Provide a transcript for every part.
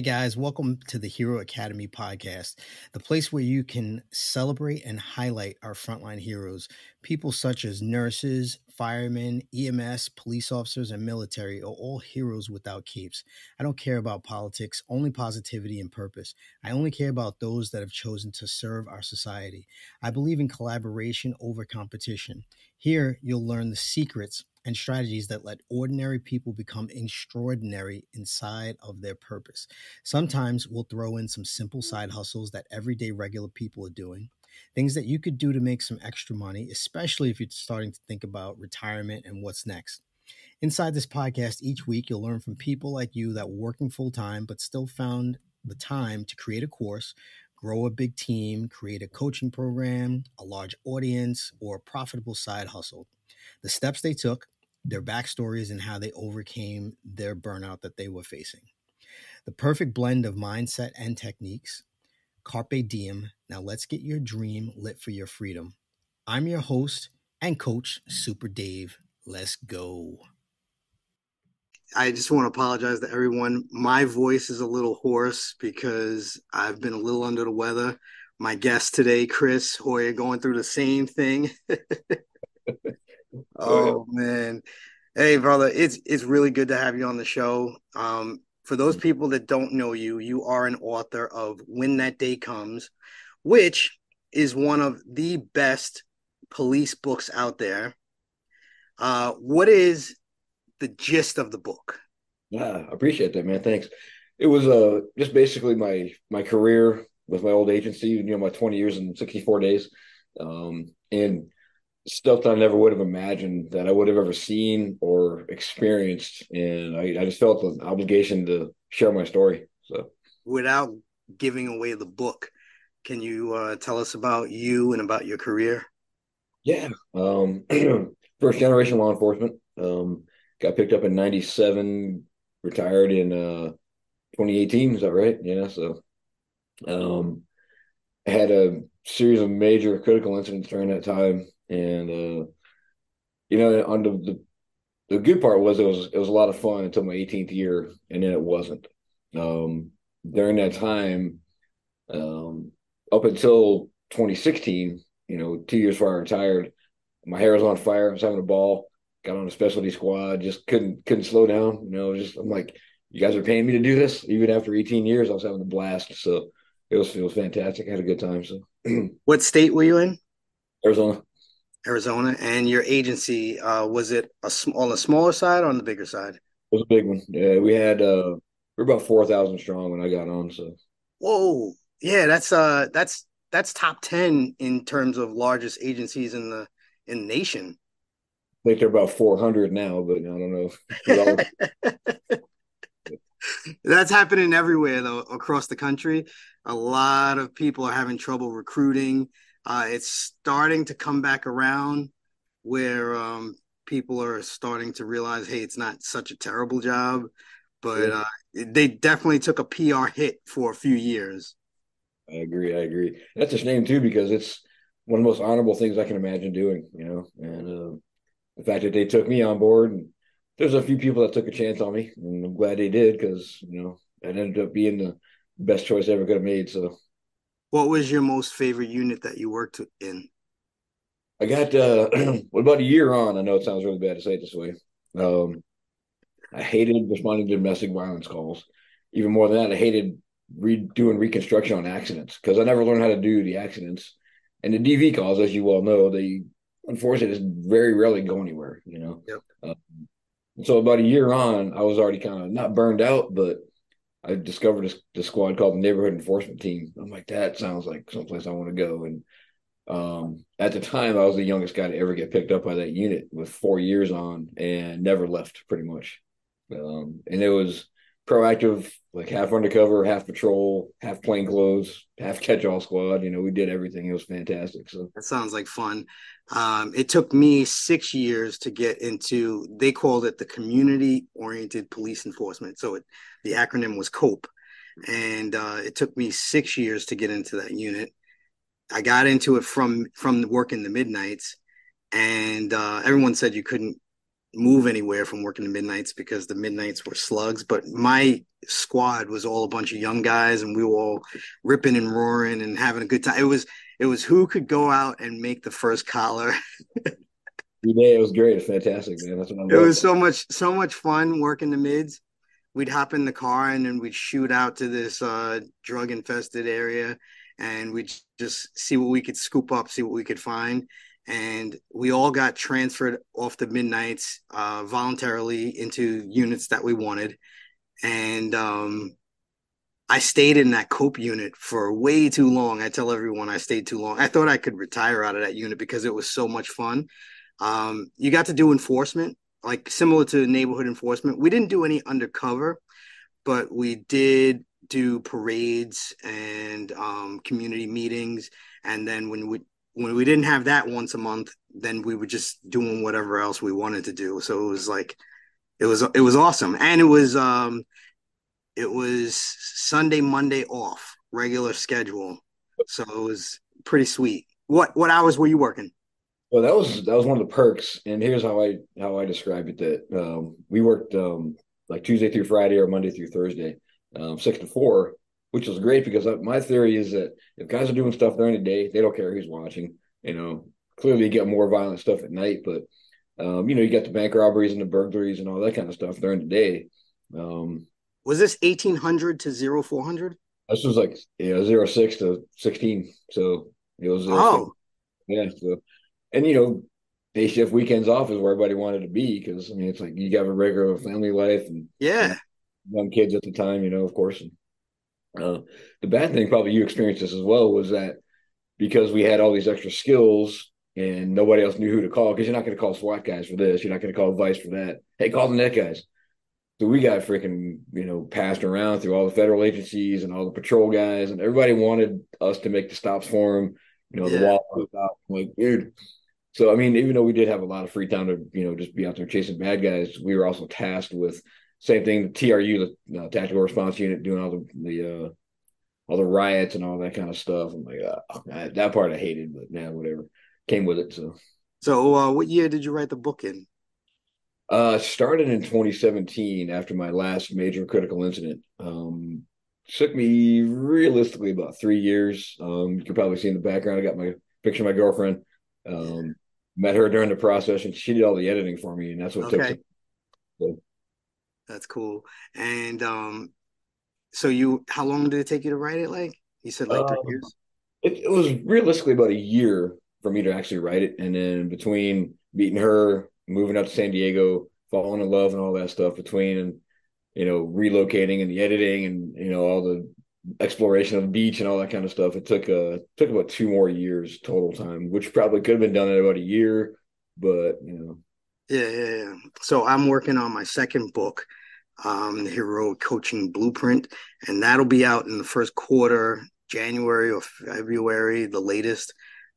Hey guys, welcome to the Hero Academy podcast, the place where you can celebrate and highlight our frontline heroes. People such as nurses, firemen, EMS, police officers, and military are all heroes without capes. I don't care about politics, only positivity and purpose. I only care about those that have chosen to serve our society. I believe in collaboration over competition. Here, you'll learn the secrets and strategies that let ordinary people become extraordinary inside of their purpose. Sometimes we'll throw in some simple side hustles that everyday regular people are doing, things that you could do to make some extra money, especially if you're starting to think about retirement and what's next. Inside this podcast, each week you'll learn from people like you that were working full time but still found the time to create a course, grow a big team, create a coaching program, a large audience, or a profitable side hustle the steps they took, their backstories, and how they overcame their burnout that they were facing. The perfect blend of mindset and techniques. Carpe diem. Now let's get your dream lit for your freedom. I'm your host and coach, Super Dave. Let's go. I just want to apologize to everyone. My voice is a little hoarse because I've been a little under the weather. My guest today, Chris Hoyer, going through the same thing. Oh man. Hey brother, it's it's really good to have you on the show. Um, for those people that don't know you, you are an author of When That Day Comes, which is one of the best police books out there. Uh, what is the gist of the book? Yeah, I appreciate that, man. Thanks. It was uh just basically my my career with my old agency, you know, my 20 years and 64 days. Um, and stuff that I never would have imagined that I would have ever seen or experienced. And I, I just felt an obligation to share my story. So, without giving away the book, can you uh, tell us about you and about your career? Yeah. Um, first generation law enforcement. Um, got picked up in 97, retired in uh, 2018. Is that right? Yeah. So, um, I had a series of major critical incidents during that time and uh, you know, on the, the the good part was it was it was a lot of fun until my 18th year, and then it wasn't. Um, during that time, um, up until 2016, you know, two years before I retired, my hair was on fire. I was having a ball. Got on a specialty squad. Just couldn't couldn't slow down. You know, just I'm like, you guys are paying me to do this. Even after 18 years, I was having a blast. So it was it was fantastic. I had a good time. So, what state were you in? Arizona. Arizona, and your agency uh, was it a sm- on the smaller side or on the bigger side? It was a big one. Yeah, we had uh, we are about four thousand strong when I got on. So, whoa, yeah, that's uh, that's that's top ten in terms of largest agencies in the in the nation. I think they're about four hundred now, but I don't know. that's happening everywhere though across the country. A lot of people are having trouble recruiting uh, it's starting to come back around where um, people are starting to realize, hey, it's not such a terrible job, but yeah. uh, they definitely took a PR hit for a few years. I agree. I agree. That's a shame too because it's one of the most honorable things I can imagine doing. You know, and uh, the fact that they took me on board, and there's a few people that took a chance on me, and I'm glad they did because you know it ended up being the best choice I ever could have made. So what was your most favorite unit that you worked in? I got uh about a year on. I know it sounds really bad to say it this way. Um, I hated responding to domestic violence calls. Even more than that, I hated re- doing reconstruction on accidents because I never learned how to do the accidents. And the DV calls, as you well know, they unfortunately just very rarely go anywhere. You know. Yep. Uh, so about a year on, I was already kind of not burned out, but I discovered a, a, squad called the Neighborhood Enforcement Team. I'm like, that sounds like someplace I want to go. And um, at the time, I was the youngest guy to ever get picked up by that unit with four years on and never left, pretty much. Um, and it was proactive, like half undercover, half patrol, half plainclothes, half catch all squad. You know, we did everything. It was fantastic. So that sounds like fun. Um, it took me six years to get into. They called it the Community Oriented Police Enforcement. So it, the acronym was COPE, and uh, it took me six years to get into that unit. I got into it from from working the midnights, and uh, everyone said you couldn't move anywhere from working the midnights because the midnights were slugs. But my squad was all a bunch of young guys, and we were all ripping and roaring and having a good time. It was it was who could go out and make the first collar. yeah, it was great. It's fantastic, man. That's what I'm. It was so much so much fun working the mids. We'd hop in the car and then we'd shoot out to this uh, drug infested area, and we'd just see what we could scoop up, see what we could find and we all got transferred off the midnights uh, voluntarily into units that we wanted. And um, i stayed in that cope unit for way too long. I tell everyone i stayed too long. I thought i could retire out of that unit because it was so much fun. Um, you got to do enforcement like similar to neighborhood enforcement. We didn't do any undercover but we did do parades and um, community meetings. And then when we when we didn't have that once a month, then we were just doing whatever else we wanted to do. So it was like it was it was awesome. And it was um it was Sunday, Monday off, regular schedule. So it was pretty sweet. What what hours were you working? Well, that was that was one of the perks, and here's how I how I describe it. That um, we worked um, like Tuesday through Friday or Monday through Thursday, um, six to four, which is great because my theory is that if guys are doing stuff during the day, they don't care who's watching. You know, clearly you get more violent stuff at night, but um, you know, you got the bank robberies and the burglaries and all that kind of stuff during the day. Um, was this eighteen hundred to zero four hundred? This was like you know zero six to sixteen, so it was oh yeah. So and you know, day shift weekends off is where everybody wanted to be because I mean it's like you got a regular family life and yeah, young kids at the time, you know, of course. And, uh, the bad thing, probably you experienced this as well, was that because we had all these extra skills and nobody else knew who to call, because you're not going to call SWAT guys for this, you're not going to call Vice for that. Hey, call the net guys. So we got freaking, you know, passed around through all the federal agencies and all the patrol guys, and everybody wanted us to make the stops for them. You know, yeah. the wall stop. Like, dude. So I mean, even though we did have a lot of free time to, you know, just be out there chasing bad guys, we were also tasked with same thing, the TRU, the uh, Tactical Response Unit, doing all the the uh, all the riots and all that kind of stuff. I'm like, uh, that part I hated, but now nah, whatever came with it. So, so uh, what year did you write the book in? Uh, started in 2017 after my last major critical incident. Um, took me realistically about three years. Um, you can probably see in the background, I got my picture of my girlfriend. Um, met her during the process, and she did all the editing for me, and that's what okay. took. So, that's cool. And um, so you, how long did it take you to write it? Like you said, like three um, years. It, it, was realistically about a year for me to actually write it, and then between meeting her, moving out to San Diego, falling in love, and all that stuff, between and you know relocating and the editing and you know all the exploration of the beach and all that kind of stuff, it took uh took about two more years total time, which probably could have been done in about a year, but you know. Yeah, yeah, yeah. So I'm working on my second book um, the Hero Coaching Blueprint, and that'll be out in the first quarter, January or February, the latest.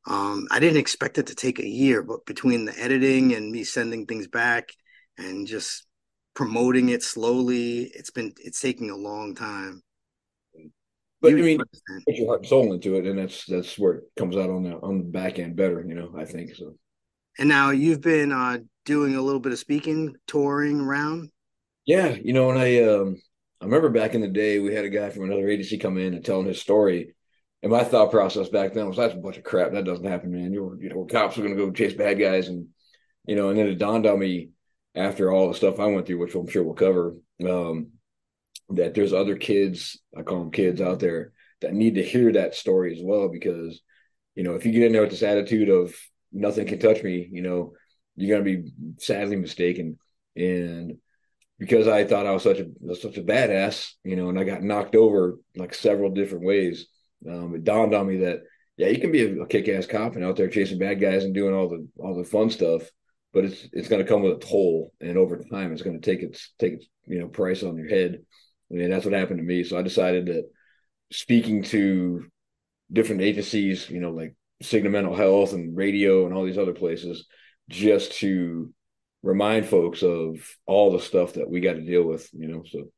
Um, I didn't expect it to take a year, but between the editing and me sending things back and just promoting it slowly, it's been it's taking a long time. But you I mean, put your heart and soul into it, and that's that's where it comes out on the on the back end better, you know. I think so. And now you've been uh, doing a little bit of speaking, touring around. Yeah, you know, and I um I remember back in the day we had a guy from another agency come in and telling his story. And my thought process back then was that's a bunch of crap. That doesn't happen, man. You're you know, cops are gonna go chase bad guys and you know, and then it dawned on me after all the stuff I went through, which I'm sure we'll cover, um, that there's other kids, I call them kids out there, that need to hear that story as well. Because, you know, if you get in there with this attitude of nothing can touch me, you know, you're gonna be sadly mistaken. And because I thought I was such a such a badass, you know, and I got knocked over like several different ways. Um, it dawned on me that yeah, you can be a, a kick-ass cop and out there chasing bad guys and doing all the all the fun stuff, but it's it's going to come with a toll, and over time, it's going to take its take its you know price on your head. Mean, that's what happened to me. So I decided that speaking to different agencies, you know, like Cigna Mental Health and radio and all these other places, just to remind folks of all the stuff that we got to deal with, you know. So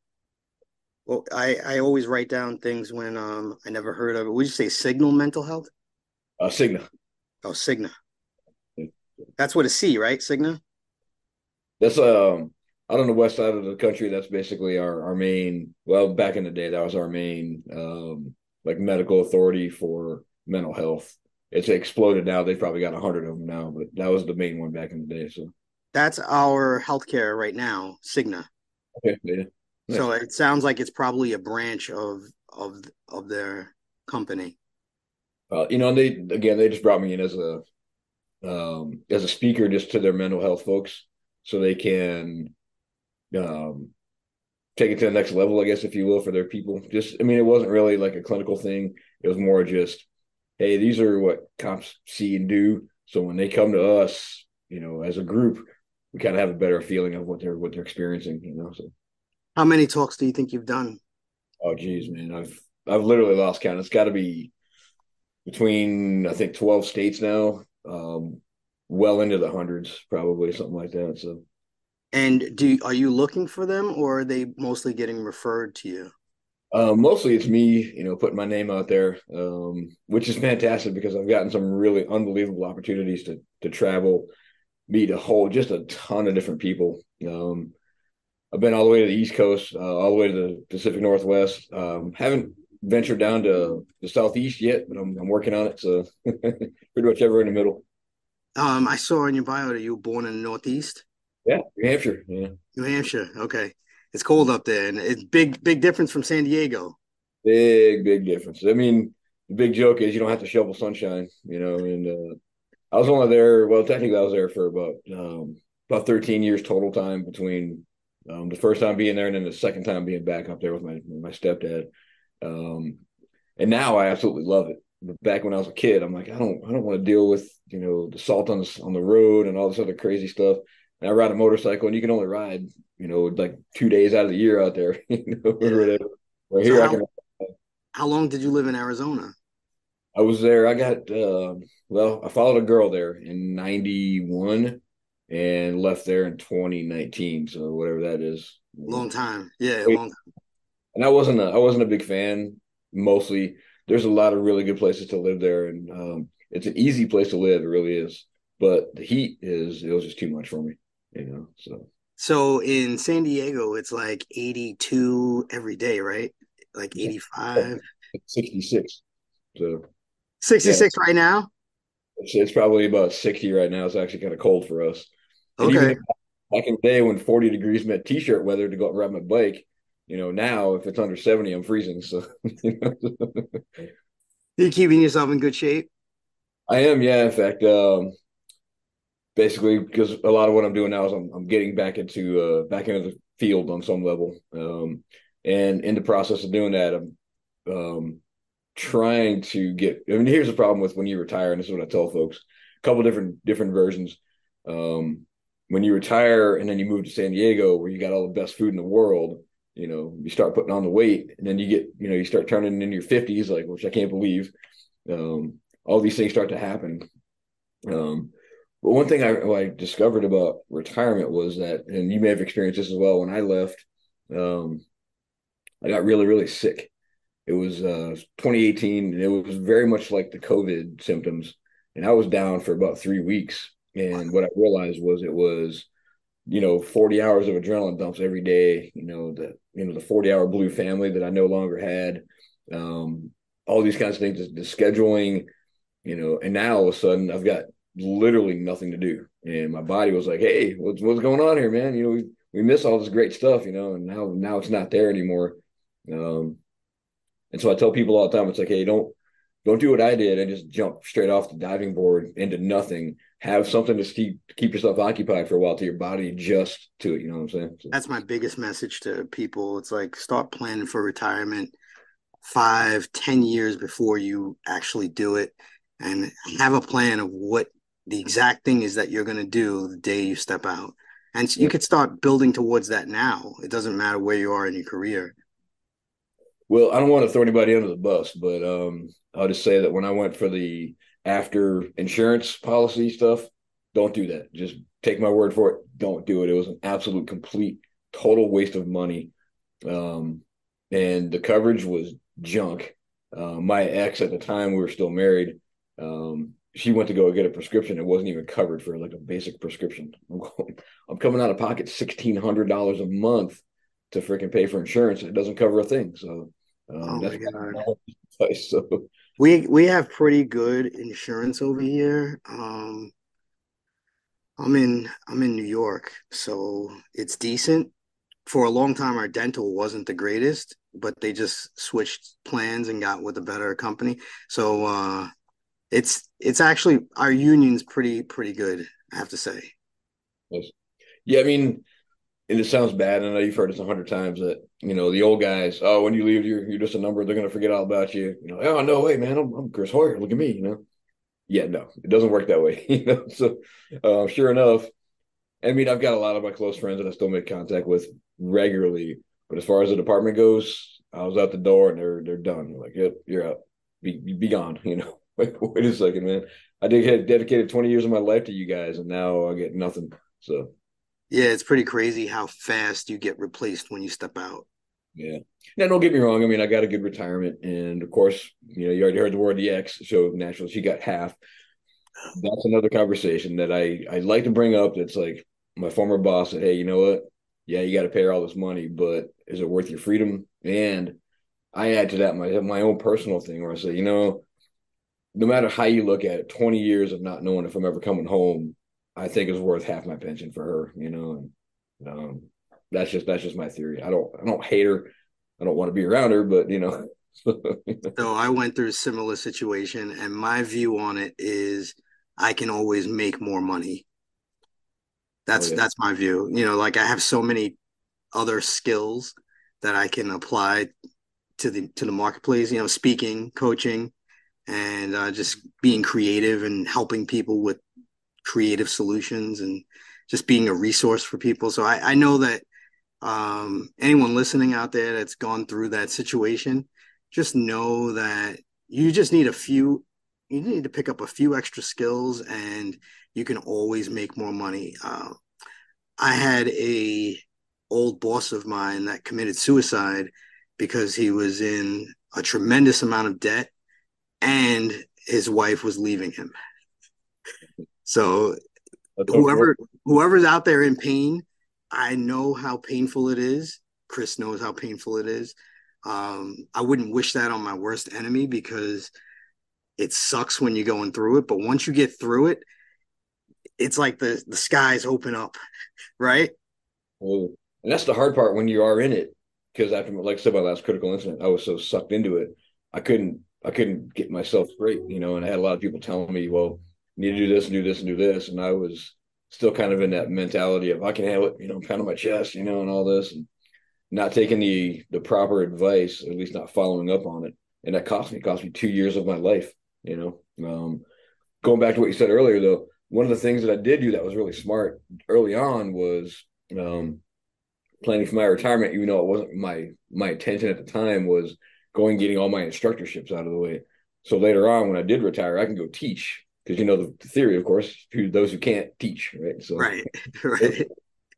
well, I, I always write down things when um I never heard of it. Would you say Signal Mental Health? Uh Cigna. Oh, Cigna. That's what a C, right? Cigna. That's um out on the west side of the country. That's basically our our main. Well, back in the day, that was our main um like medical authority for mental health. It's exploded now. They've probably got a hundred of them now, but that was the main one back in the day. So that's our healthcare right now, Cigna. Okay, yeah. Nice. So it sounds like it's probably a branch of of of their company. Uh, you know, and they again they just brought me in as a um as a speaker just to their mental health folks so they can um take it to the next level, I guess, if you will, for their people. Just I mean, it wasn't really like a clinical thing. It was more just, hey, these are what cops see and do. So when they come to us, you know, as a group, we kind of have a better feeling of what they're what they're experiencing, you know. So how many talks do you think you've done? Oh, geez, man, I've I've literally lost count. It's got to be between I think twelve states now, um, well into the hundreds, probably something like that. So, and do are you looking for them, or are they mostly getting referred to you? Uh, mostly it's me, you know, putting my name out there, um, which is fantastic because I've gotten some really unbelievable opportunities to to travel, meet a whole just a ton of different people. Um, I've been all the way to the East Coast, uh, all the way to the Pacific Northwest. Um, haven't ventured down to the Southeast yet, but I'm, I'm working on it. So pretty much everywhere in the middle. Um, I saw in your bio that you were born in the Northeast. Yeah, New Hampshire. Yeah, New Hampshire. Okay, it's cold up there, and it's big, big difference from San Diego. Big, big difference. I mean, the big joke is you don't have to shovel sunshine, you know. And uh, I was only there. Well, technically, I was there for about um, about 13 years total time between um, the first time being there, and then the second time being back up there with my my stepdad. Um, and now I absolutely love it. But back when I was a kid, I'm like, I don't, I don't want to deal with you know the salt on the on the road and all this other crazy stuff. And I ride a motorcycle, and you can only ride, you know, like two days out of the year out there, you know, or whatever. Or here how, I can. How long did you live in Arizona? I was there. I got uh, well. I followed a girl there in '91 and left there in 2019. So whatever that is, long time. Yeah, long time. And I wasn't a I wasn't a big fan. Mostly, there's a lot of really good places to live there, and um, it's an easy place to live. It really is. But the heat is it was just too much for me, you know. So. So in San Diego, it's like 82 every day, right? Like 85. 66. So 66 yeah. right now. It's, it's, probably about 60 right now. It's actually kind of cold for us. Okay. Back in the day when 40 degrees meant t-shirt weather to go ride my bike, you know, now if it's under 70, I'm freezing. So you you keeping yourself in good shape? I am, yeah. In fact, um, basically because a lot of what I'm doing now is I'm, I'm getting back into uh, back into the field on some level. Um, and in the process of doing that, I'm um, trying to get. I mean, here's the problem with when you retire, and this is what I tell folks: a couple different different versions. Um, when you retire and then you move to San Diego, where you got all the best food in the world, you know, you start putting on the weight, and then you get, you know, you start turning in your fifties, like which I can't believe. Um, all these things start to happen. Um, but one thing I, I, discovered about retirement was that, and you may have experienced this as well. When I left, um, I got really, really sick. It was uh, 2018, and it was very much like the COVID symptoms. And I was down for about three weeks and what I realized was it was, you know, 40 hours of adrenaline dumps every day, you know, the, you know, the 40 hour blue family that I no longer had, um, all these kinds of things, the scheduling, you know, and now all of a sudden I've got literally nothing to do. And my body was like, Hey, what's, what's going on here, man? You know, we, we miss all this great stuff, you know, and now, now it's not there anymore. Um, and so I tell people all the time, it's like, Hey, don't, don't do what I did and just jump straight off the diving board into nothing. Have something to keep keep yourself occupied for a while till your body adjusts to it. You know what I'm saying? So. That's my biggest message to people. It's like start planning for retirement five, ten years before you actually do it, and have a plan of what the exact thing is that you're going to do the day you step out. And so you could start building towards that now. It doesn't matter where you are in your career. Well, I don't want to throw anybody under the bus, but um, I'll just say that when I went for the after insurance policy stuff, don't do that. Just take my word for it. Don't do it. It was an absolute, complete, total waste of money. Um, and the coverage was junk. Uh, my ex at the time, we were still married. Um, she went to go get a prescription. It wasn't even covered for like a basic prescription. I'm, I'm coming out of pocket sixteen hundred dollars a month to freaking pay for insurance. It doesn't cover a thing. So um, oh God. So we we have pretty good insurance over here. Um, I'm in I'm in New York, so it's decent. For a long time, our dental wasn't the greatest, but they just switched plans and got with a better company. So uh, it's it's actually our union's pretty pretty good. I have to say. Yes. Yeah, I mean, and it sounds bad. And I know you've heard this a hundred times that you know the old guys. Oh, when you leave, you're you're just a number. They're gonna forget all about you. You know, oh no way, man. I'm, I'm Chris Hoyer. Look at me. You know. Yeah, no, it doesn't work that way. you know, so uh, sure enough, I mean, I've got a lot of my close friends that I still make contact with regularly. But as far as the department goes, I was out the door and they're they're done. They're like, yep, you're out. Be be gone. You know. Wait, wait a second, man. I did dedicated 20 years of my life to you guys, and now I get nothing. So yeah, it's pretty crazy how fast you get replaced when you step out. Yeah. Now, don't get me wrong. I mean, I got a good retirement, and of course, you know, you already heard the word the X, so naturally, she got half. That's another conversation that I I like to bring up. That's like my former boss said, "Hey, you know what? Yeah, you got to pay her all this money, but is it worth your freedom?" And I add to that my my own personal thing where I say, you know, no matter how you look at it, 20 years of not knowing if I'm ever coming home I think is worth half my pension for her, you know. And um, that's just that's just my theory. I don't I don't hate her. I don't want to be around her, but you know. so I went through a similar situation, and my view on it is I can always make more money. That's oh, yeah. that's my view. You know, like I have so many other skills that I can apply to the to the marketplace. You know, speaking, coaching, and uh, just being creative and helping people with creative solutions and just being a resource for people. So I, I know that um, anyone listening out there that's gone through that situation, just know that you just need a few, you need to pick up a few extra skills and you can always make more money. Uh, I had a old boss of mine that committed suicide because he was in a tremendous amount of debt and his wife was leaving him. So whoever whoever's out there in pain, I know how painful it is. Chris knows how painful it is. Um, I wouldn't wish that on my worst enemy because it sucks when you're going through it. But once you get through it, it's like the the skies open up, right? Well, and that's the hard part when you are in it. Because after, like I said, my last critical incident, I was so sucked into it, I couldn't I couldn't get myself straight, you know. And I had a lot of people telling me, "Well, need to do this and do this and do this. And I was still kind of in that mentality of I can handle it, you know, pound on my chest, you know, and all this and not taking the the proper advice, at least not following up on it. And that cost me, cost me two years of my life, you know. Um, going back to what you said earlier though, one of the things that I did do that was really smart early on was um, planning for my retirement, even though it wasn't my my intention at the time was going getting all my instructorships out of the way. So later on, when I did retire, I can go teach because you know the theory, of course, to those who can't teach, right? So right, right.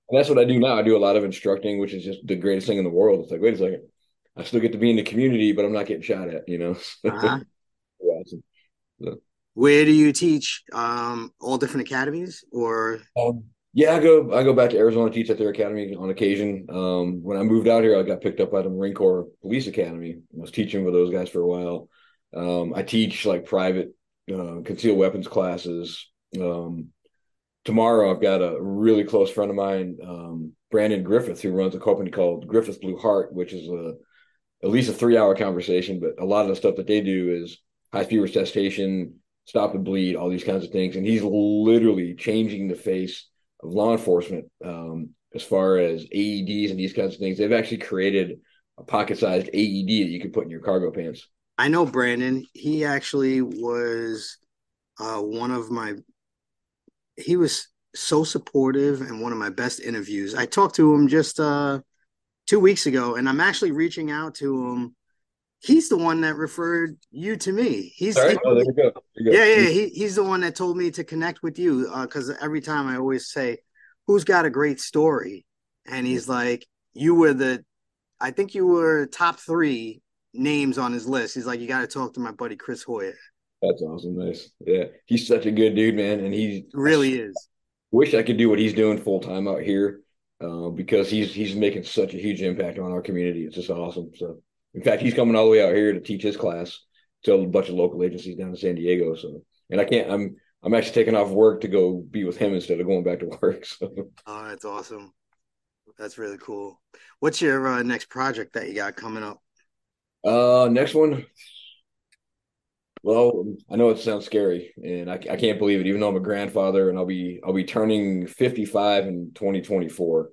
That's what I do now. I do a lot of instructing, which is just the greatest thing in the world. It's like, wait a second, I still get to be in the community, but I'm not getting shot at, you know. Uh-huh. so. Where do you teach? Um, all different academies, or um, yeah, I go I go back to Arizona, teach at their academy on occasion. Um, when I moved out here, I got picked up by the Marine Corps Police Academy. I was teaching with those guys for a while. Um, I teach like private uh, concealed weapons classes. Um, tomorrow, I've got a really close friend of mine, um, Brandon Griffith, who runs a company called Griffith Blue Heart, which is a at least a three hour conversation. But a lot of the stuff that they do is high speed resuscitation, stop and bleed, all these kinds of things. And he's literally changing the face of law enforcement um, as far as AEDs and these kinds of things. They've actually created a pocket sized AED that you can put in your cargo pants. I know Brandon. He actually was uh, one of my. He was so supportive and one of my best interviews. I talked to him just uh, two weeks ago, and I'm actually reaching out to him he's the one that referred you to me. He's All right. he- Oh, there you go. There you go. yeah, yeah. He, he's the one that told me to connect with you because every time I always say, "Who's got a great story?" and he's like, "You were the, I think you were top three names on his list." He's like, "You got to talk to my buddy Chris Hoyer." That's awesome. Nice. Yeah. He's such a good dude, man. And he Really is. wish I could do what he's doing full time out here. Uh, because he's he's making such a huge impact on our community. It's just awesome. So in fact, he's coming all the way out here to teach his class to a bunch of local agencies down in San Diego. So and I can't I'm I'm actually taking off work to go be with him instead of going back to work. So Oh, that's awesome. That's really cool. What's your uh, next project that you got coming up? Uh next one. Well, I know it sounds scary, and I, I can't believe it. Even though I'm a grandfather, and I'll be I'll be turning 55 in 2024.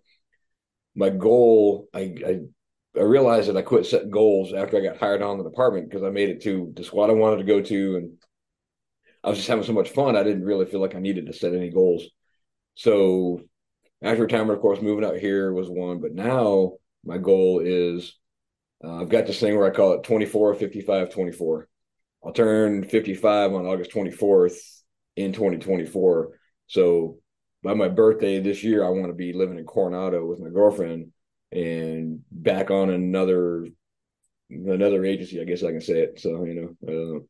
My goal, I I, I realized that I quit setting goals after I got hired on the department because I made it to the squad I wanted to go to, and I was just having so much fun. I didn't really feel like I needed to set any goals. So after retirement, of course, moving out here was one, but now my goal is uh, I've got this thing where I call it 24, 55, 24. I'll turn 55 on August 24th in 2024. So by my birthday this year, I want to be living in Coronado with my girlfriend and back on another another agency. I guess I can say it. So you know, uh,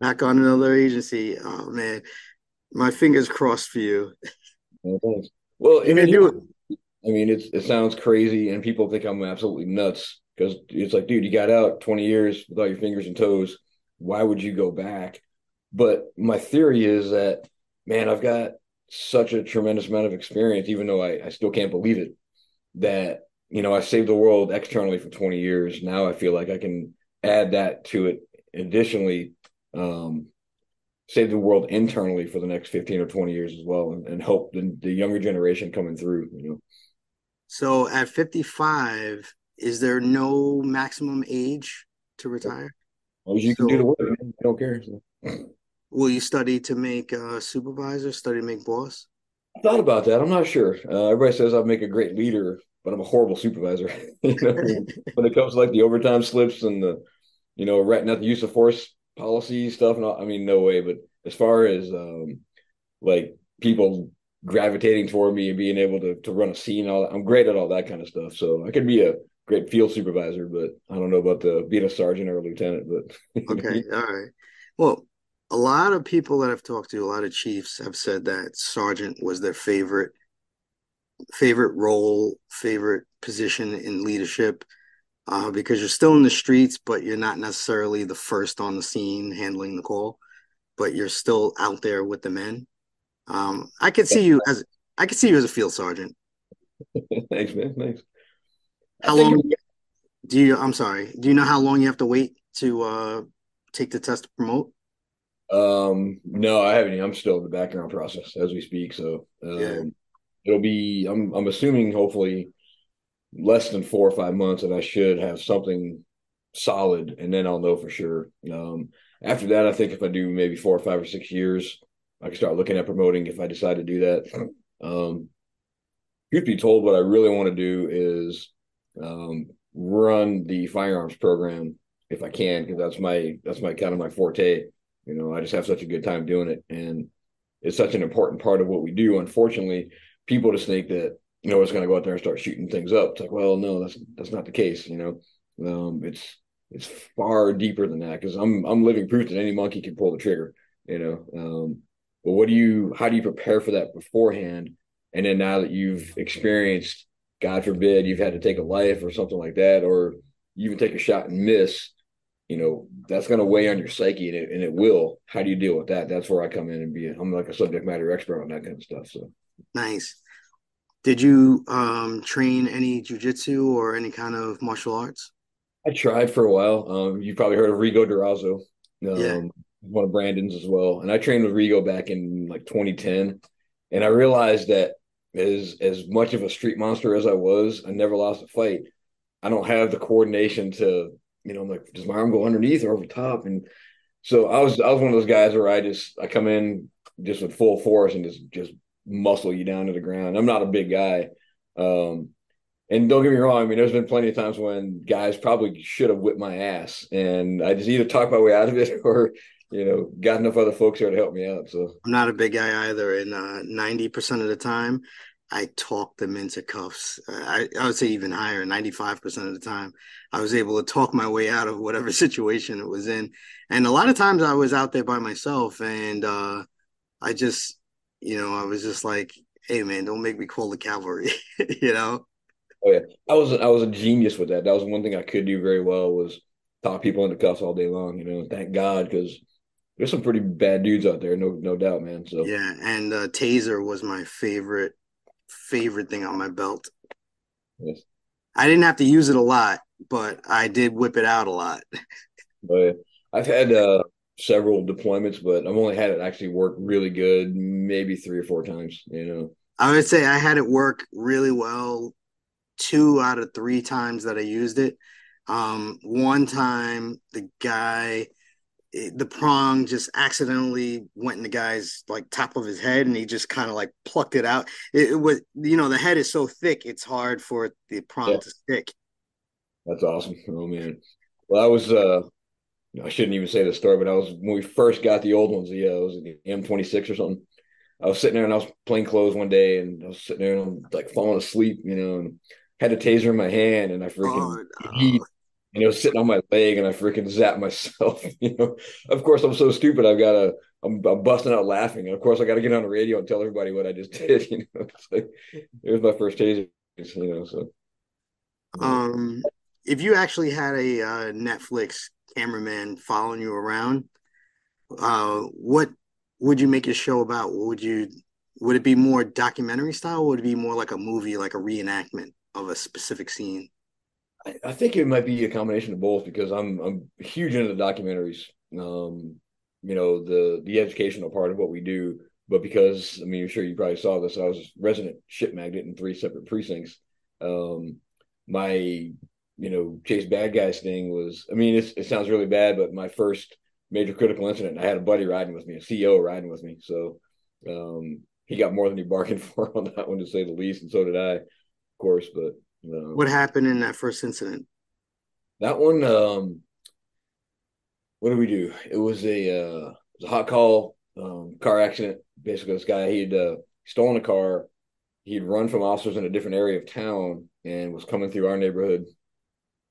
Back on another agency. Oh man, my fingers crossed for you. well, thanks. Well, I mean, it. I mean, it's it sounds crazy, and people think I'm absolutely nuts because it's like, dude, you got out 20 years without your fingers and toes. Why would you go back? But my theory is that, man, I've got such a tremendous amount of experience, even though I, I still can't believe it, that, you know, I saved the world externally for 20 years. Now I feel like I can add that to it. Additionally, um, save the world internally for the next 15 or 20 years as well and, and help the, the younger generation coming through, you know. So at 55, is there no maximum age to retire? As you can do the work, man, I don't care. So. Will you study to make a supervisor, study to make boss? I thought about that. I'm not sure. Uh, everybody says I'd make a great leader, but I'm a horrible supervisor. you know, when it comes to like the overtime slips and the, you know, ratting out the use of force policy stuff, and all, I mean, no way. But as far as um, like people gravitating toward me and being able to to run a scene, all that, I'm great at all that kind of stuff. So I could be a great field supervisor, but I don't know about the being a sergeant or a lieutenant. But Okay, all right. Well, a lot of people that I've talked to, a lot of chiefs have said that sergeant was their favorite favorite role, favorite position in leadership. Uh, because you're still in the streets, but you're not necessarily the first on the scene handling the call, but you're still out there with the men. Um, I could see you as I could see you as a field sergeant. thanks, man. Thanks. I How long do you? I'm sorry. Do you know how long you have to wait to uh, take the test to promote? Um, no, I haven't. I'm still in the background process as we speak. So um, Yeah. it'll be. I'm I'm assuming hopefully less than four or five months, and I should have something solid, and then I'll know for sure. Um, after that, I think if I do maybe four or five or six years, I can start looking at promoting if I decide to do that. Um, truth be told, what I really want to do is um, run the firearms program if I can, because that's my that's my kind of my forte. You know, I just have such a good time doing it, and it's such an important part of what we do. Unfortunately, people just think that you know it's going to go out there and start shooting things up. It's like, well, no, that's that's not the case. You know, um, it's it's far deeper than that because I'm I'm living proof that any monkey can pull the trigger. You know, um, but what do you? How do you prepare for that beforehand? And then now that you've experienced, God forbid, you've had to take a life or something like that, or you even take a shot and miss, you know, that's going to weigh on your psyche and it, and it will. How do you deal with that? That's where I come in and be, I'm like a subject matter expert on that kind of stuff. So, Nice. Did you um, train any jujitsu or any kind of martial arts? I tried for a while. Um, you probably heard of Rigo Durazo, um, Yeah. one of Brandon's as well. And I trained with Rigo back in like 2010. And I realized that as as much of a street monster as I was, I never lost a fight. I don't have the coordination to, you know, I'm like, does my arm go underneath or over top? And so I was I was one of those guys where I just I come in just with full force and just just muscle you down to the ground. I'm not a big guy. Um, and don't get me wrong. I mean, there's been plenty of times when guys probably should have whipped my ass, and I just either talk my way out of it or you know got enough other folks here to help me out. So I'm not a big guy either, and uh, ninety percent of the time, I talk them into cuffs. I, I would say even higher, 95% of the time, I was able to talk my way out of whatever situation it was in. And a lot of times I was out there by myself and uh, I just, you know, I was just like, hey man, don't make me call the cavalry, you know? Oh yeah. I was I was a genius with that. That was one thing I could do very well was talk people into cuffs all day long, you know, thank God, because there's some pretty bad dudes out there, no no doubt, man. So yeah, and uh, taser was my favorite favorite thing on my belt. Yes. I didn't have to use it a lot, but I did whip it out a lot. But I've had uh, several deployments, but I've only had it actually work really good, maybe three or four times. You know, I would say I had it work really well two out of three times that I used it. Um, one time the guy the prong just accidentally went in the guy's like top of his head and he just kind of like plucked it out. It, it, was you know the head is so thick it's hard for the prong yeah. to stick. That's awesome. Oh man. Well i was uh i shouldn't even say the story but i was when we first got the old ones. Yeah it was the m26 or something. I was sitting there and i was playing clothes one day and i was sitting there and i'm like falling asleep you know and had a taser in my hand and i freaking oh, no it was sitting on my leg and I freaking zapped myself. You know, of course I'm so stupid. I've got to, I'm, I'm, busting out laughing. And of course I got to get on the radio and tell everybody what I just did. You know, like, it was my first taser, you know, so. Um, if you actually had a uh, Netflix cameraman following you around, uh, what would you make your show about? What would you, would it be more documentary style? would it be more like a movie, like a reenactment of a specific scene? I, think it might be a combination of both because I'm I'm huge into the documentaries. Um, you know, the the educational part of what we do, but because I mean, I'm sure you probably saw this. I was resident ship magnet in three separate precincts. Um, my you know chase bad guys thing was. I mean, it sounds really bad, but my first major critical incident, I had a buddy riding with me, a CEO riding with me. So um, he got more than he bargained for on that one, to say the least, and so did I, of course. But um, what happened in that first incident? That one, um, what did we do? It was a, uh, it was a hot call um, car accident. Basically, this guy he'd uh, stolen a car. He'd run from officers in a different area of town and was coming through our neighborhood.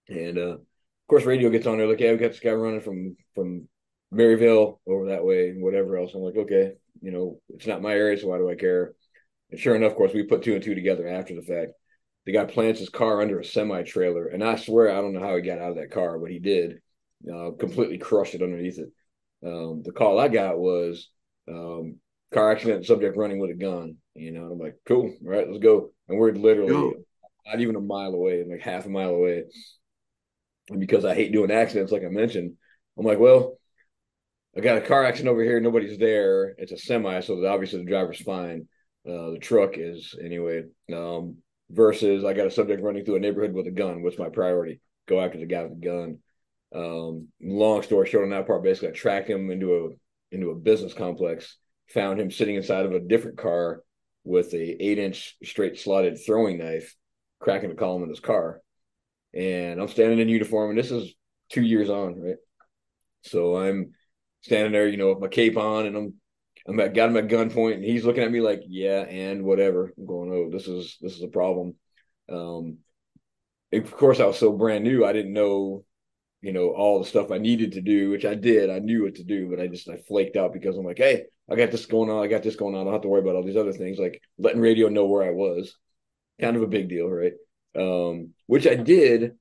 And uh, of course, radio gets on there like, "Yeah, we got this guy running from from Maryvale over that way and whatever else." I'm like, "Okay, you know, it's not my area, so why do I care?" And sure enough, of course, we put two and two together after the fact the guy plants his car under a semi trailer, and I swear I don't know how he got out of that car, but he did. Uh, completely crushed it underneath it. Um, the call I got was um, car accident, subject running with a gun. You know, I'm like, cool, all right, let's go. And we're literally go. not even a mile away, like half a mile away. And because I hate doing accidents, like I mentioned, I'm like, well, I got a car accident over here, nobody's there. It's a semi, so obviously the driver's fine. Uh, the truck is anyway. Um, versus I got a subject running through a neighborhood with a gun. What's my priority? Go after the guy with the gun. Um, long story short on that part, basically I tracked him into a into a business complex, found him sitting inside of a different car with a eight inch straight slotted throwing knife, cracking a column in his car. And I'm standing in uniform, and this is two years on, right? So I'm standing there, you know, with my cape on, and I'm I'm at, got him at gunpoint, and he's looking at me like, "Yeah, and whatever." I'm going, "Oh, this is this is a problem." Um, of course, I was so brand new, I didn't know, you know, all the stuff I needed to do, which I did. I knew what to do, but I just I flaked out because I'm like, "Hey, I got this going on. I got this going on. I don't have to worry about all these other things, like letting radio know where I was." Kind of a big deal, right? Um, which I did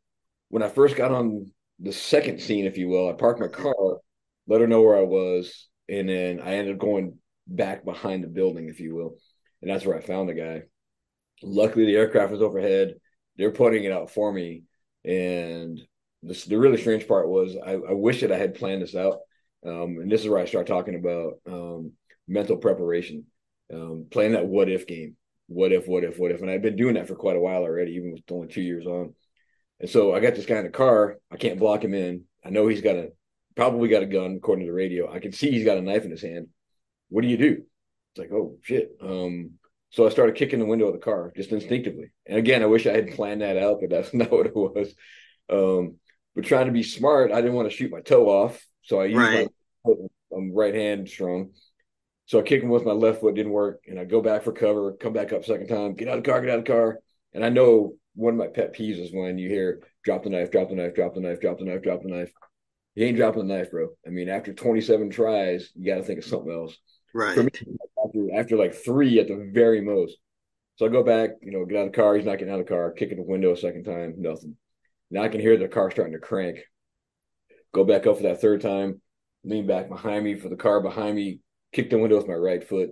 when I first got on the second scene, if you will. I parked my car, let her know where I was, and then I ended up going back behind the building, if you will, and that's where I found the guy. Luckily, the aircraft was overhead. They're putting it out for me, and this, the really strange part was I, I wish that I had planned this out. Um, and this is where I start talking about um, mental preparation, um, playing that what if game. What if, what if, what if? And I've been doing that for quite a while already, even with only two years on. And so I got this guy in the car. I can't block him in. I know he's got a probably got a gun according to the radio. I can see he's got a knife in his hand. What do you do? It's like, oh shit. Um, So I started kicking the window of the car just instinctively. And again, I wish I had planned that out, but that's not what it was. Um, but trying to be smart, I didn't want to shoot my toe off. So I used right. my I'm right hand strong. So I kick him with my left foot, didn't work. And I go back for cover, come back up second time, get out of the car, get out of the car. And I know one of my pet peeves is when you hear drop the knife, drop the knife, drop the knife, drop the knife, drop the knife. You ain't dropping the knife, bro. I mean, after 27 tries, you got to think of something else. Right. For me, after, after like three at the very most. So I go back, you know, get out of the car. He's not getting out of the car, kicking the window a second time, nothing. Now I can hear the car starting to crank. Go back up for that third time, lean back behind me for the car behind me, kick the window with my right foot.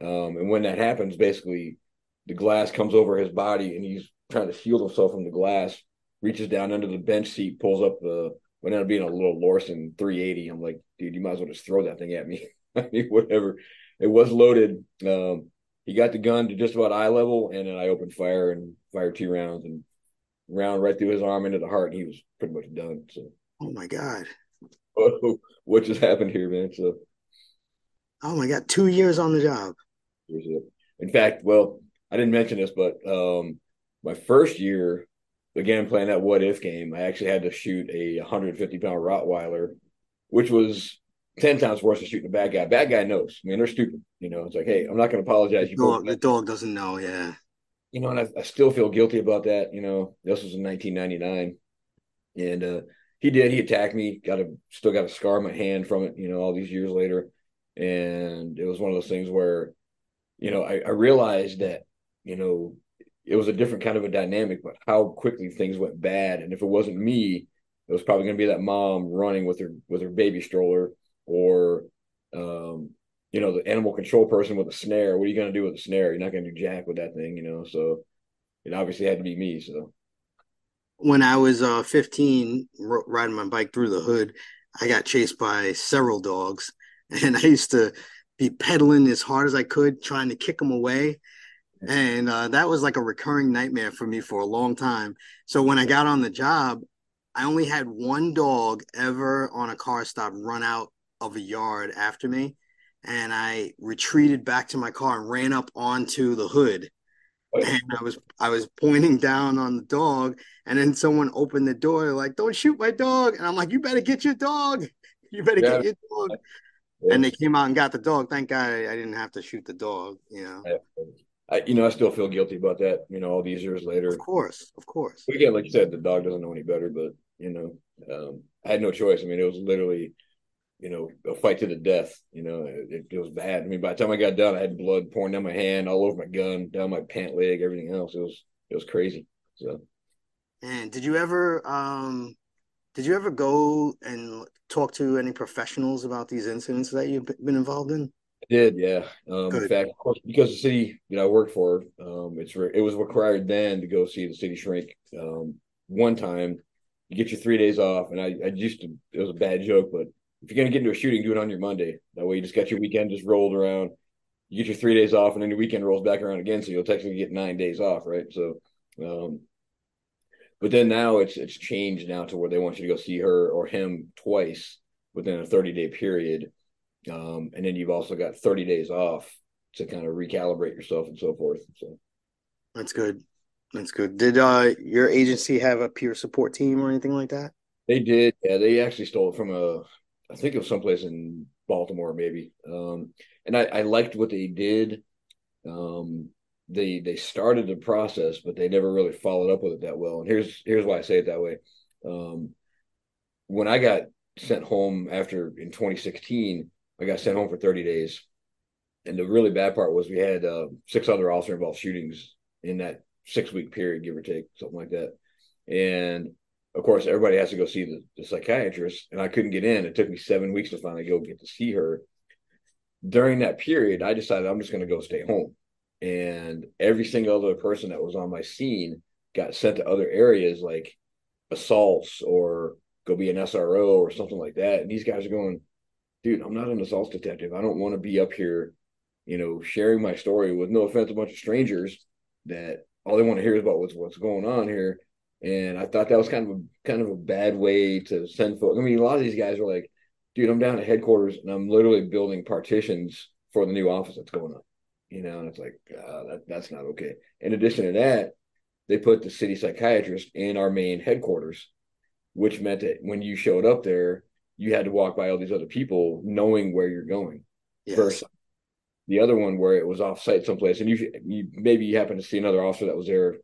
Um, and when that happens, basically the glass comes over his body and he's trying to shield himself from the glass, reaches down under the bench seat, pulls up the ended up being a little Lorcin 380. I'm like, dude, you might as well just throw that thing at me. I mean, whatever. It was loaded. Um, he got the gun to just about eye level, and then I opened fire and fired two rounds and round right through his arm into the heart, and he was pretty much done. So, oh my god, oh, what just happened here, man? So, oh my god, two years on the job. In fact, well, I didn't mention this, but um, my first year, again playing that what if game, I actually had to shoot a 150 pound Rottweiler, which was 10 times worse than shooting a bad guy. Bad guy knows. I mean, they're stupid. You know, it's like, hey, I'm not going to apologize. You dog, the dog doesn't know. Yeah. You know, and I, I, still feel guilty about that. You know, this was in 1999. And uh, he did. He attacked me. Got a still got a scar on my hand from it. You know, all these years later, and it was one of those things where, you know, I, I realized that you know it was a different kind of a dynamic, but how quickly things went bad. And if it wasn't me, it was probably going to be that mom running with her with her baby stroller, or um, you know, the animal control person with a snare. What are you going to do with a snare? You're not going to do jack with that thing, you know. So it obviously had to be me. So when I was uh, 15, r- riding my bike through the hood, I got chased by several dogs, and I used to be pedaling as hard as I could, trying to kick them away and uh, that was like a recurring nightmare for me for a long time. So when I got on the job, I only had one dog ever on a car stop run out of a yard after me, and I retreated back to my car and ran up onto the hood. And I was I was pointing down on the dog, and then someone opened the door like, "Don't shoot my dog!" And I'm like, "You better get your dog! You better yeah. get your dog!" Yeah. And they came out and got the dog. Thank God I, didn't have to shoot the dog. You know. Yeah. I, you know, I still feel guilty about that. You know, all these years later. Of course, of course. But again, like you said, the dog doesn't know any better. But you know, um, I had no choice. I mean, it was literally, you know, a fight to the death. You know, it, it, was bad. I mean, by the time I got done, I had blood pouring down my hand, all over my gun, down my pant leg, everything else. It was it was crazy. So. And did you ever um did you ever go and talk to any professionals about these incidents that you've been involved in? I did, yeah. Um, in fact, of course, because the city you know I worked for, um, it's re- it was required then to go see the city shrink. Um, one time, you get your three days off, and I, I used to. It was a bad joke, but if you're gonna get into a shooting, do it on your Monday. That way, you just got your weekend just rolled around. You get your three days off, and then your weekend rolls back around again, so you'll technically get nine days off, right? So, um, but then now it's it's changed now to where they want you to go see her or him twice within a 30 day period um, and then you've also got 30 days off to kind of recalibrate yourself and so forth. So that's good. That's good. Did uh, your agency have a peer support team or anything like that? They did. Yeah, they actually stole it from a, I think it was someplace in Baltimore, maybe. Um, and I, I liked what they did. Um, they they started the process, but they never really followed up with it that well. And here's here's why I say it that way. Um, when I got sent home after in 2016, I got sent home for 30 days. And the really bad part was we had uh, six other officer involved shootings in that six week period, give or take, something like that. And of course, everybody has to go see the, the psychiatrist, and I couldn't get in. It took me seven weeks to finally go get to see her. During that period, I decided I'm just going to go stay home. And every single other person that was on my scene got sent to other areas like assaults or go be an SRO or something like that. And these guys are going, dude, I'm not an assault detective. I don't want to be up here, you know, sharing my story with no offense, a bunch of strangers that all they want to hear is about what's what's going on here. And I thought that was kind of a kind of a bad way to send folks. I mean, a lot of these guys are like, dude, I'm down at headquarters and I'm literally building partitions for the new office that's going on. you know, and it's like uh, that that's not okay. In addition to that, they put the city psychiatrist in our main headquarters, which meant that when you showed up there, you had to walk by all these other people knowing where you're going. Yes. Versus the other one where it was off site someplace, and you, you maybe you happen to see another officer that was there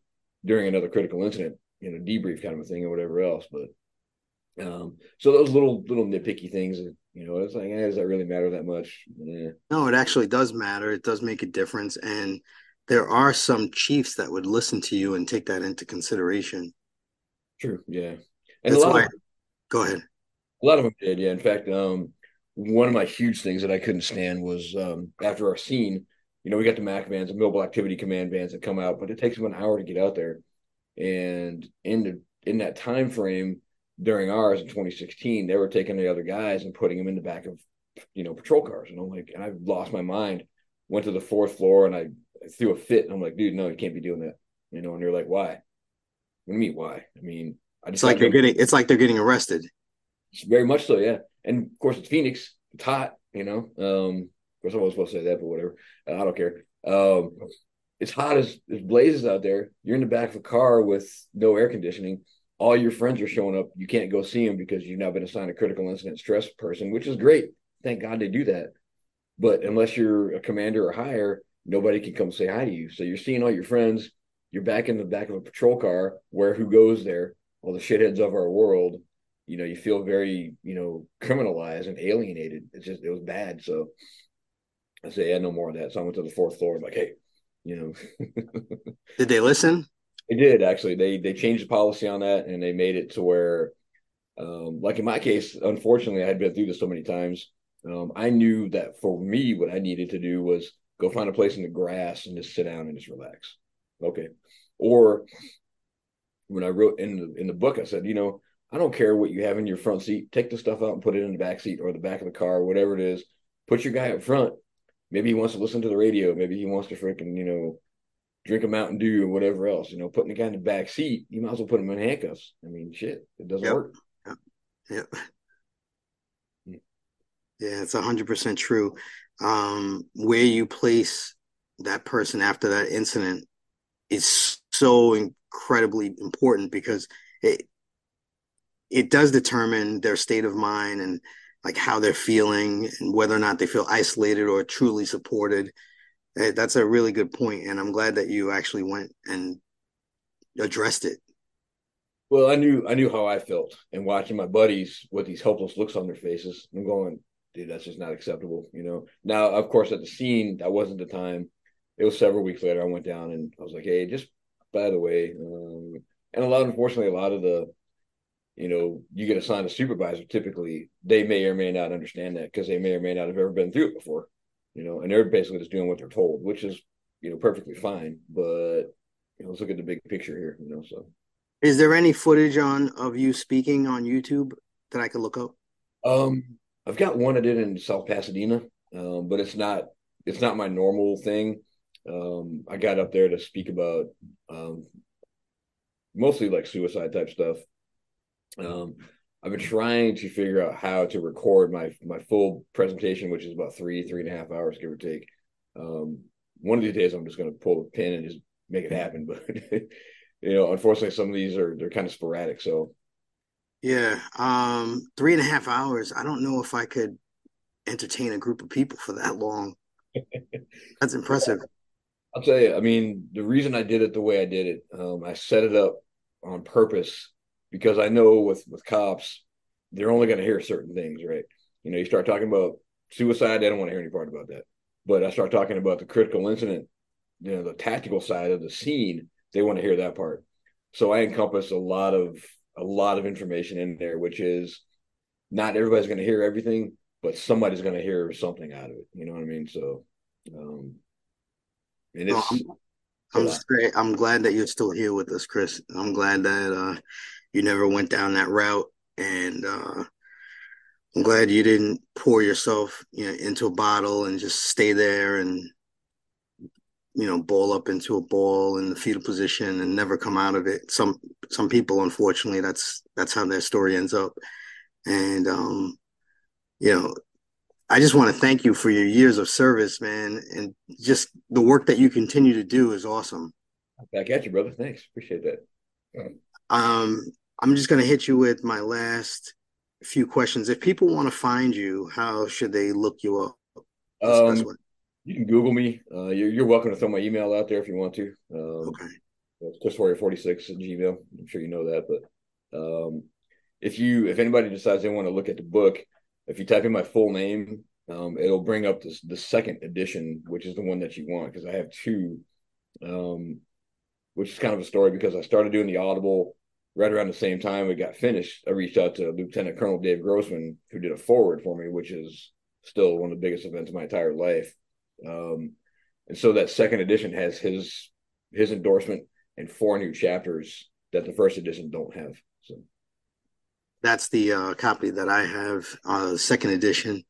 during another critical incident, you know, debrief kind of a thing or whatever else. But um, so those little little nitpicky things, you know, it's like, eh, does that really matter that much? Yeah. No, it actually does matter. It does make a difference, and there are some chiefs that would listen to you and take that into consideration. True. Yeah. And That's a lot why, of, go ahead. A lot of them did. Yeah. In fact, um, one of my huge things that I couldn't stand was um, after our scene, you know, we got the MAC vans and mobile activity command vans that come out, but it takes them an hour to get out there. And in the in that time frame during ours in 2016, they were taking the other guys and putting them in the back of you know patrol cars. And I'm like, and I lost my mind. Went to the fourth floor and I, threw a fit. And I'm like, dude, no, you can't be doing that. You know, and they're like, why? What do you mean why? I mean, I just it's like they're getting it's like they're getting arrested. Very much so, yeah. And of course, it's Phoenix. It's hot, you know. Um, of course, I wasn't supposed to say that, but whatever. Uh, I don't care. Um, it's hot as, as blazes out there. You're in the back of a car with no air conditioning. All your friends are showing up. You can't go see them because you've now been assigned a critical incident stress person, which is great. Thank God they do that. But unless you're a commander or higher, nobody can come say hi to you. So you're seeing all your friends. You're back in the back of a patrol car where who goes there? All the shitheads of our world you know, you feel very, you know, criminalized and alienated. It's just it was bad. So I say, yeah, no more of that. So I went to the fourth floor. I'm like, hey, you know. did they listen? They did actually. They they changed the policy on that and they made it to where, um, like in my case, unfortunately, I had been through this so many times. Um, I knew that for me, what I needed to do was go find a place in the grass and just sit down and just relax. Okay. Or when I wrote in the in the book, I said, you know, I don't care what you have in your front seat. Take the stuff out and put it in the back seat or the back of the car, whatever it is. Put your guy up front. Maybe he wants to listen to the radio. Maybe he wants to freaking, you know, drink a Mountain Dew or whatever else. You know, putting the guy in the back seat, you might as well put him in handcuffs. I mean, shit, it doesn't yep. work. Yep. Yep. Hmm. Yeah, it's hundred percent true. Um, where you place that person after that incident is so incredibly important because it it does determine their state of mind and like how they're feeling and whether or not they feel isolated or truly supported. Eh, that's a really good point, and I'm glad that you actually went and addressed it. Well, I knew I knew how I felt, and watching my buddies with these helpless looks on their faces, I'm going, dude, that's just not acceptable. You know. Now, of course, at the scene, that wasn't the time. It was several weeks later. I went down and I was like, hey, just by the way, um, and a lot, unfortunately, a lot of the you know, you get assigned a supervisor, typically they may or may not understand that because they may or may not have ever been through it before, you know, and they're basically just doing what they're told, which is, you know, perfectly fine. But you know, let's look at the big picture here, you know. So is there any footage on of you speaking on YouTube that I could look up? Um, I've got one I did in South Pasadena, um, but it's not it's not my normal thing. Um, I got up there to speak about um, mostly like suicide type stuff. Um, I've been trying to figure out how to record my my full presentation, which is about three three and a half hours, give or take. Um, one of these days, I'm just going to pull the pin and just make it happen. But you know, unfortunately, some of these are they're kind of sporadic. So yeah, um, three and a half hours. I don't know if I could entertain a group of people for that long. That's impressive. I'll tell you. I mean, the reason I did it the way I did it, um, I set it up on purpose because I know with with cops, they're only going to hear certain things, right? You know, you start talking about suicide, they don't want to hear any part about that. But I start talking about the critical incident, you know, the tactical side of the scene, they want to hear that part. So I encompass a lot of a lot of information in there, which is not everybody's going to hear everything, but somebody's going to hear something out of it. You know what I mean? So, um, and it's. I'm, I'm, I'm glad that you're still here with us, Chris. I'm glad that uh, you never went down that route, and uh, I'm glad you didn't pour yourself you know, into a bottle and just stay there and you know ball up into a ball in the fetal position and never come out of it. Some some people, unfortunately, that's that's how their story ends up, and um, you know I just want to thank you for your years of service, man, and just the work that you continue to do is awesome. Back at you, brother. Thanks. Appreciate that. Um, I'm just going to hit you with my last few questions. If people want to find you, how should they look you up? Um, you can Google me. Uh, you're, you're welcome to throw my email out there if you want to. Um, okay. Chris Warrior 46 at Gmail. I'm sure you know that, but um, if you if anybody decides they want to look at the book, if you type in my full name, um, it'll bring up this the second edition, which is the one that you want because I have two, um, which is kind of a story because I started doing the Audible right around the same time we got finished. I reached out to Lieutenant Colonel Dave Grossman, who did a foreword for me, which is still one of the biggest events of my entire life. Um, and so that second edition has his his endorsement and four new chapters that the first edition don't have. So that's the uh, copy that I have, uh, second edition.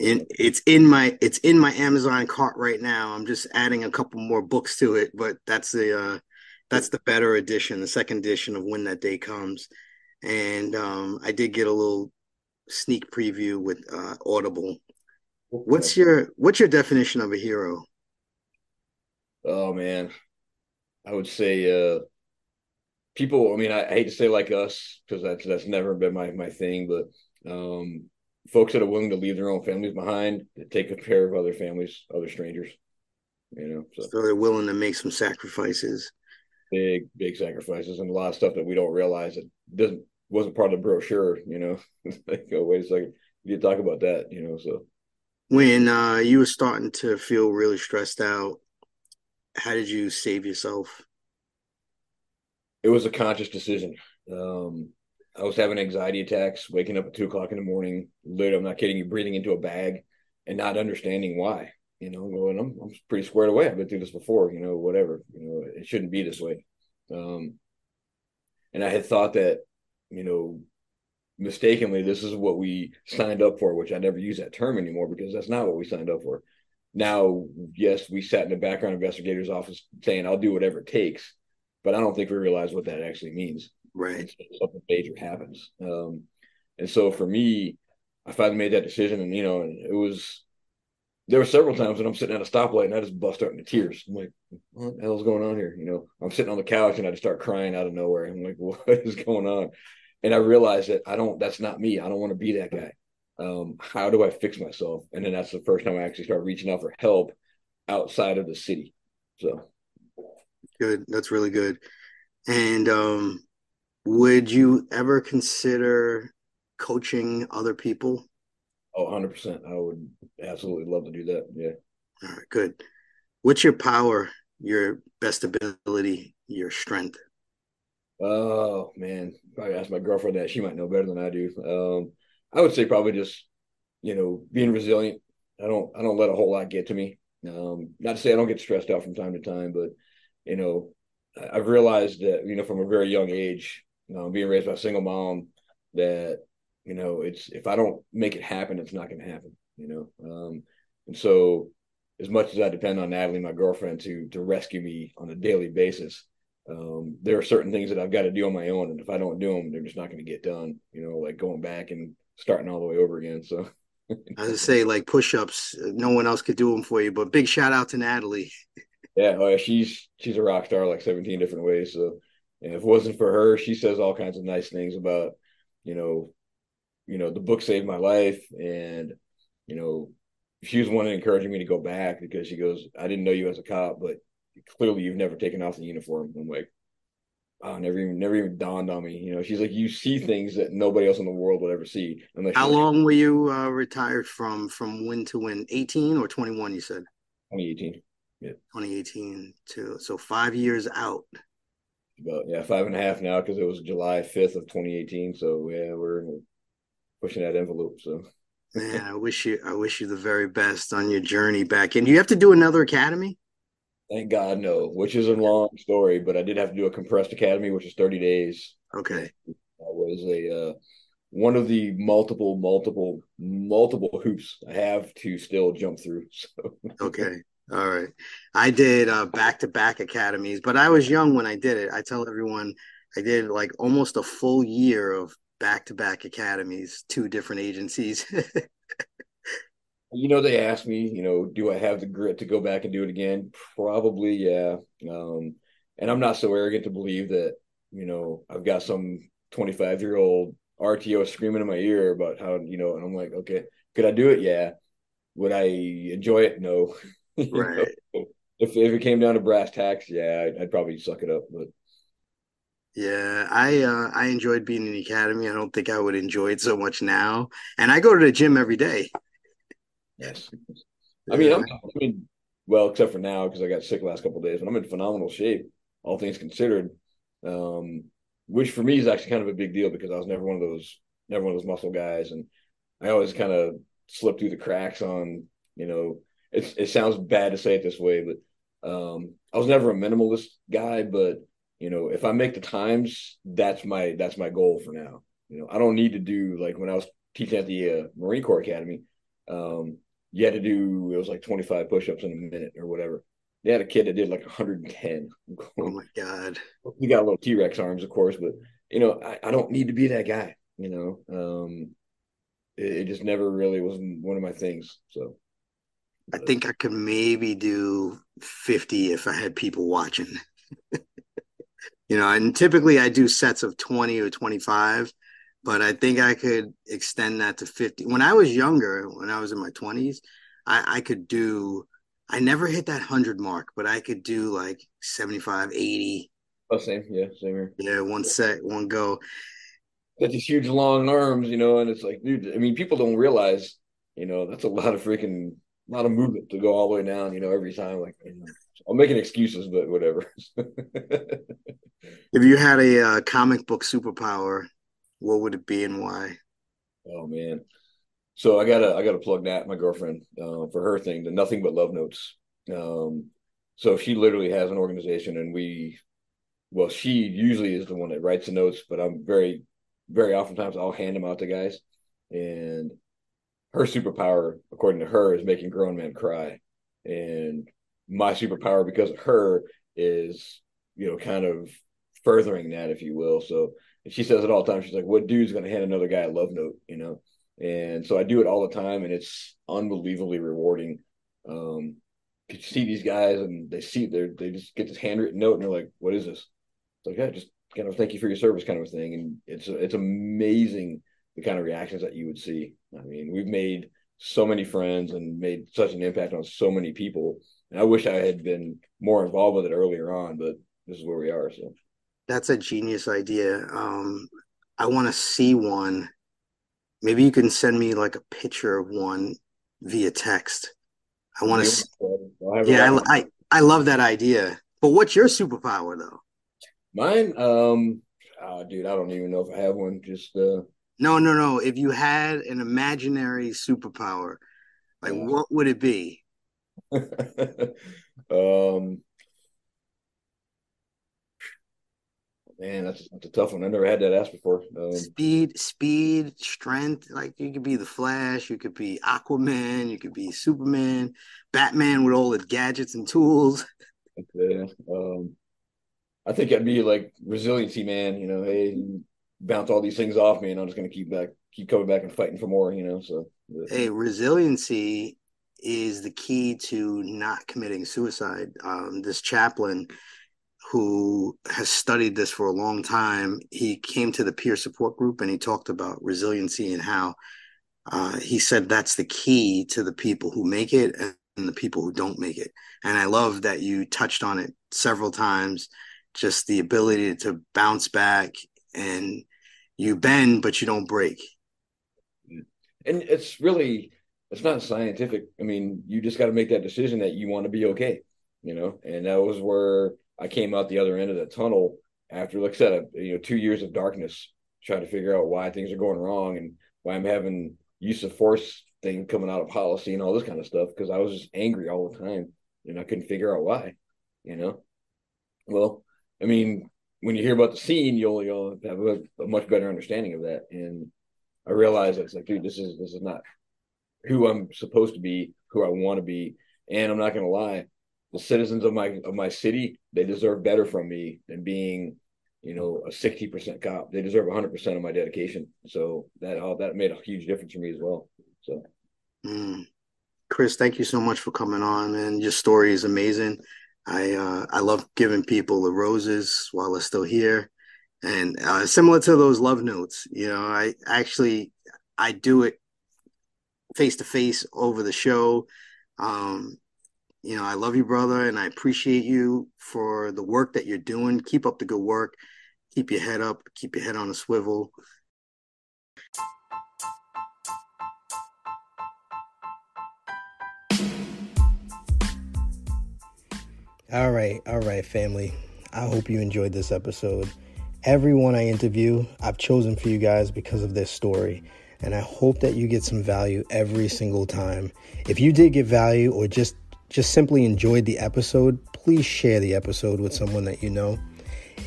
In it's in my it's in my Amazon cart right now. I'm just adding a couple more books to it, but that's the uh, that's the better edition, the second edition of When That Day Comes. And um, I did get a little sneak preview with uh, Audible. What's your what's your definition of a hero? Oh man, I would say uh, people. I mean, I, I hate to say like us because that's that's never been my my thing, but um, folks that are willing to leave their own families behind to take care of other families, other strangers. You know, so. so they're willing to make some sacrifices. Big, big sacrifices, and a lot of stuff that we don't realize that doesn't wasn't part of the brochure. You know, like, oh, wait a second, you talk about that. You know, so when uh, you were starting to feel really stressed out, how did you save yourself? It was a conscious decision. Um, I was having anxiety attacks, waking up at two o'clock in the morning. Literally, I'm not kidding you, breathing into a bag and not understanding why. You know, going, I'm, I'm pretty squared away. I've been through this before. You know, whatever. You know, it shouldn't be this way. Um, and I had thought that, you know, mistakenly, this is what we signed up for, which I never use that term anymore because that's not what we signed up for. Now, yes, we sat in the background investigator's office saying, I'll do whatever it takes, but I don't think we realize what that actually means. Right. Something major happens. Um, and so for me, I finally made that decision, and you know, it was there were several times when I'm sitting at a stoplight and I just bust out into tears. I'm like, what the hell's going on here? You know, I'm sitting on the couch and I just start crying out of nowhere. I'm like, what is going on? And I realized that I don't, that's not me. I don't want to be that guy. Um, how do I fix myself? And then that's the first time I actually start reaching out for help outside of the city. So good. That's really good. And um, would you ever consider coaching other people? Oh, 100%. I would absolutely love to do that. Yeah. All right, good. What's your power, your best ability, your strength? Oh, man. Probably ask my girlfriend that. She might know better than I do. Um, I would say probably just, you know, being resilient. I don't, I don't let a whole lot get to me. Um, not to say I don't get stressed out from time to time, but, you know, I've realized that, you know, from a very young age, you know, being raised by a single mom that, you know, it's if I don't make it happen, it's not going to happen, you know. Um, and so as much as I depend on Natalie, my girlfriend, to to rescue me on a daily basis, um, there are certain things that I've got to do on my own, and if I don't do them, they're just not going to get done. You know, like going back and starting all the way over again. So, I would say like push-ups, no one else could do them for you. But big shout out to Natalie. yeah, oh yeah, she's she's a rock star, like seventeen different ways. So if it wasn't for her, she says all kinds of nice things about, you know, you know, the book saved my life. And, you know, she was one encouraging me to go back because she goes, I didn't know you as a cop, but clearly you've never taken off the uniform. I'm like, oh, never even never even dawned on me. You know, she's like, you see things that nobody else in the world would ever see. How long were you uh, retired from from when to when? 18 or 21? You said 2018. Yeah, 2018 to so five years out about yeah five and a half now because it was July fifth of 2018. So yeah, we're pushing that envelope. So man, I wish you I wish you the very best on your journey back. And you have to do another academy. Thank God, no. Which is a long story, but I did have to do a compressed academy, which is 30 days. Okay. That was a uh, one of the multiple, multiple, multiple hoops I have to still jump through. So okay. All right. I did uh back to back academies, but I was young when I did it. I tell everyone I did like almost a full year of back to back academies, two different agencies. you know, they asked me, you know, do I have the grit to go back and do it again? Probably, yeah. Um, and I'm not so arrogant to believe that, you know, I've got some 25 year old RTO screaming in my ear about how, you know, and I'm like, okay, could I do it? Yeah. Would I enjoy it? No. Right. if if it came down to brass tacks, yeah, I'd, I'd, probably suck it up. But yeah, I uh, I enjoyed being in the academy. I don't think I would enjoy it so much now. And I go to the gym every day. Yes. I mean, I'm, I mean, well, except for now because I got sick last couple days, but I'm in phenomenal shape, all things considered. Um, which for me is actually kind of a big deal because I was never one of those, never one of those muscle guys, and I always kind of slip through the cracks on, you know, it's it sounds bad to say it this way, but um, I was never a minimalist guy, but you know, if I make the times, that's my that's my goal for now. You know, I don't need to do like when I was teaching at the uh, Marine Corps Academy. Um, you had to do it was like 25 push-ups in a minute or whatever. They had a kid that did like 110. Oh my god! He got a little T-Rex arms, of course, but you know, I, I don't need to be that guy. You know, um, it, it just never really was one of my things. So I think I could maybe do 50 if I had people watching. you know, and typically I do sets of 20 or 25, but I think I could extend that to 50. When I was younger, when I was in my 20s, I, I could do, I never hit that 100 mark, but I could do like 75, 80. Oh, same. Yeah, same here. Yeah, one set, one go. Got these huge long arms, you know, and it's like, dude, I mean, people don't realize, you know, that's a lot of freaking a lot of movement to go all the way down, you know, every time. Like, you know, I'm making excuses, but whatever. if you had a uh, comic book superpower, what would it be and why? Oh man, so I gotta I gotta plug that my girlfriend uh, for her thing, the nothing but love notes. Um, so she literally has an organization, and we, well, she usually is the one that writes the notes, but I'm very, very oftentimes I'll hand them out to guys, and her superpower, according to her, is making grown men cry. And my superpower, because of her, is, you know, kind of furthering that, if you will. So she says it all the time. She's like, what dude's going to hand another guy a love note, you know? And so I do it all the time, and it's unbelievably rewarding. Um, you see these guys, and they see they they just get this handwritten note, and they're like, "What is this?" It's like, "Yeah, just kind of thank you for your service, kind of a thing." And it's it's amazing the kind of reactions that you would see. I mean, we've made so many friends and made such an impact on so many people. And I wish I had been more involved with it earlier on, but this is where we are. So that's a genius idea. Um, I want to see one. Maybe you can send me like a picture of one via text. I want to. See... Yeah, I, I I love that idea. But what's your superpower though? Mine, um, oh, dude, I don't even know if I have one. Just uh, no, no, no. If you had an imaginary superpower, like yeah. what would it be? um, man, that's, that's a tough one. I never had that asked before. Um, speed, speed, strength. Like you could be the Flash, you could be Aquaman, you could be Superman, Batman with all the gadgets and tools. Yeah. Um, I think I'd be like resiliency man. You know, hey, bounce all these things off me, and I'm just going to keep back, keep coming back and fighting for more. You know, so hey, resiliency is the key to not committing suicide. Um, this chaplain who has studied this for a long time, he came to the peer support group and he talked about resiliency and how uh, he said that's the key to the people who make it and the people who don't make it. And I love that you touched on it several times, just the ability to bounce back and you bend but you don't break and it's really it's not scientific. I mean you just got to make that decision that you want to be okay you know? And that was where i came out the other end of the tunnel after like i said you know two years of darkness trying to figure out why things are going wrong and why i'm having use of force thing coming out of policy and all this kind of stuff because i was just angry all the time and i couldn't figure out why you know? Well i mean when you hear about the scene, you'll you'll have a, a much better understanding of that. And I realized it's like, dude, this is this is not who I'm supposed to be, who I want to be. And I'm not gonna lie, the citizens of my of my city, they deserve better from me than being, you know, a 60% cop. They deserve 100% of my dedication. So that all that made a huge difference for me as well. So mm. Chris, thank you so much for coming on, and your story is amazing. I uh, I love giving people the roses while they're still here, and uh, similar to those love notes. You know, I actually I do it face to face over the show. Um, you know, I love you, brother, and I appreciate you for the work that you're doing. Keep up the good work. Keep your head up. Keep your head on a swivel. All right, all right, family. I hope you enjoyed this episode. Everyone I interview, I've chosen for you guys because of their story, and I hope that you get some value every single time. If you did get value or just just simply enjoyed the episode, please share the episode with someone that you know.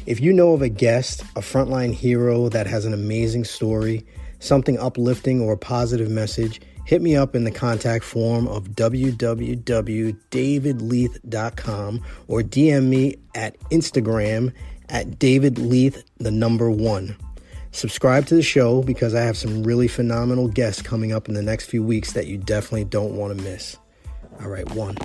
If you know of a guest, a frontline hero that has an amazing story, something uplifting or a positive message, hit me up in the contact form of www.davidleith.com or DM me at Instagram at davidleith, the number one. Subscribe to the show because I have some really phenomenal guests coming up in the next few weeks that you definitely don't want to miss. All right, one.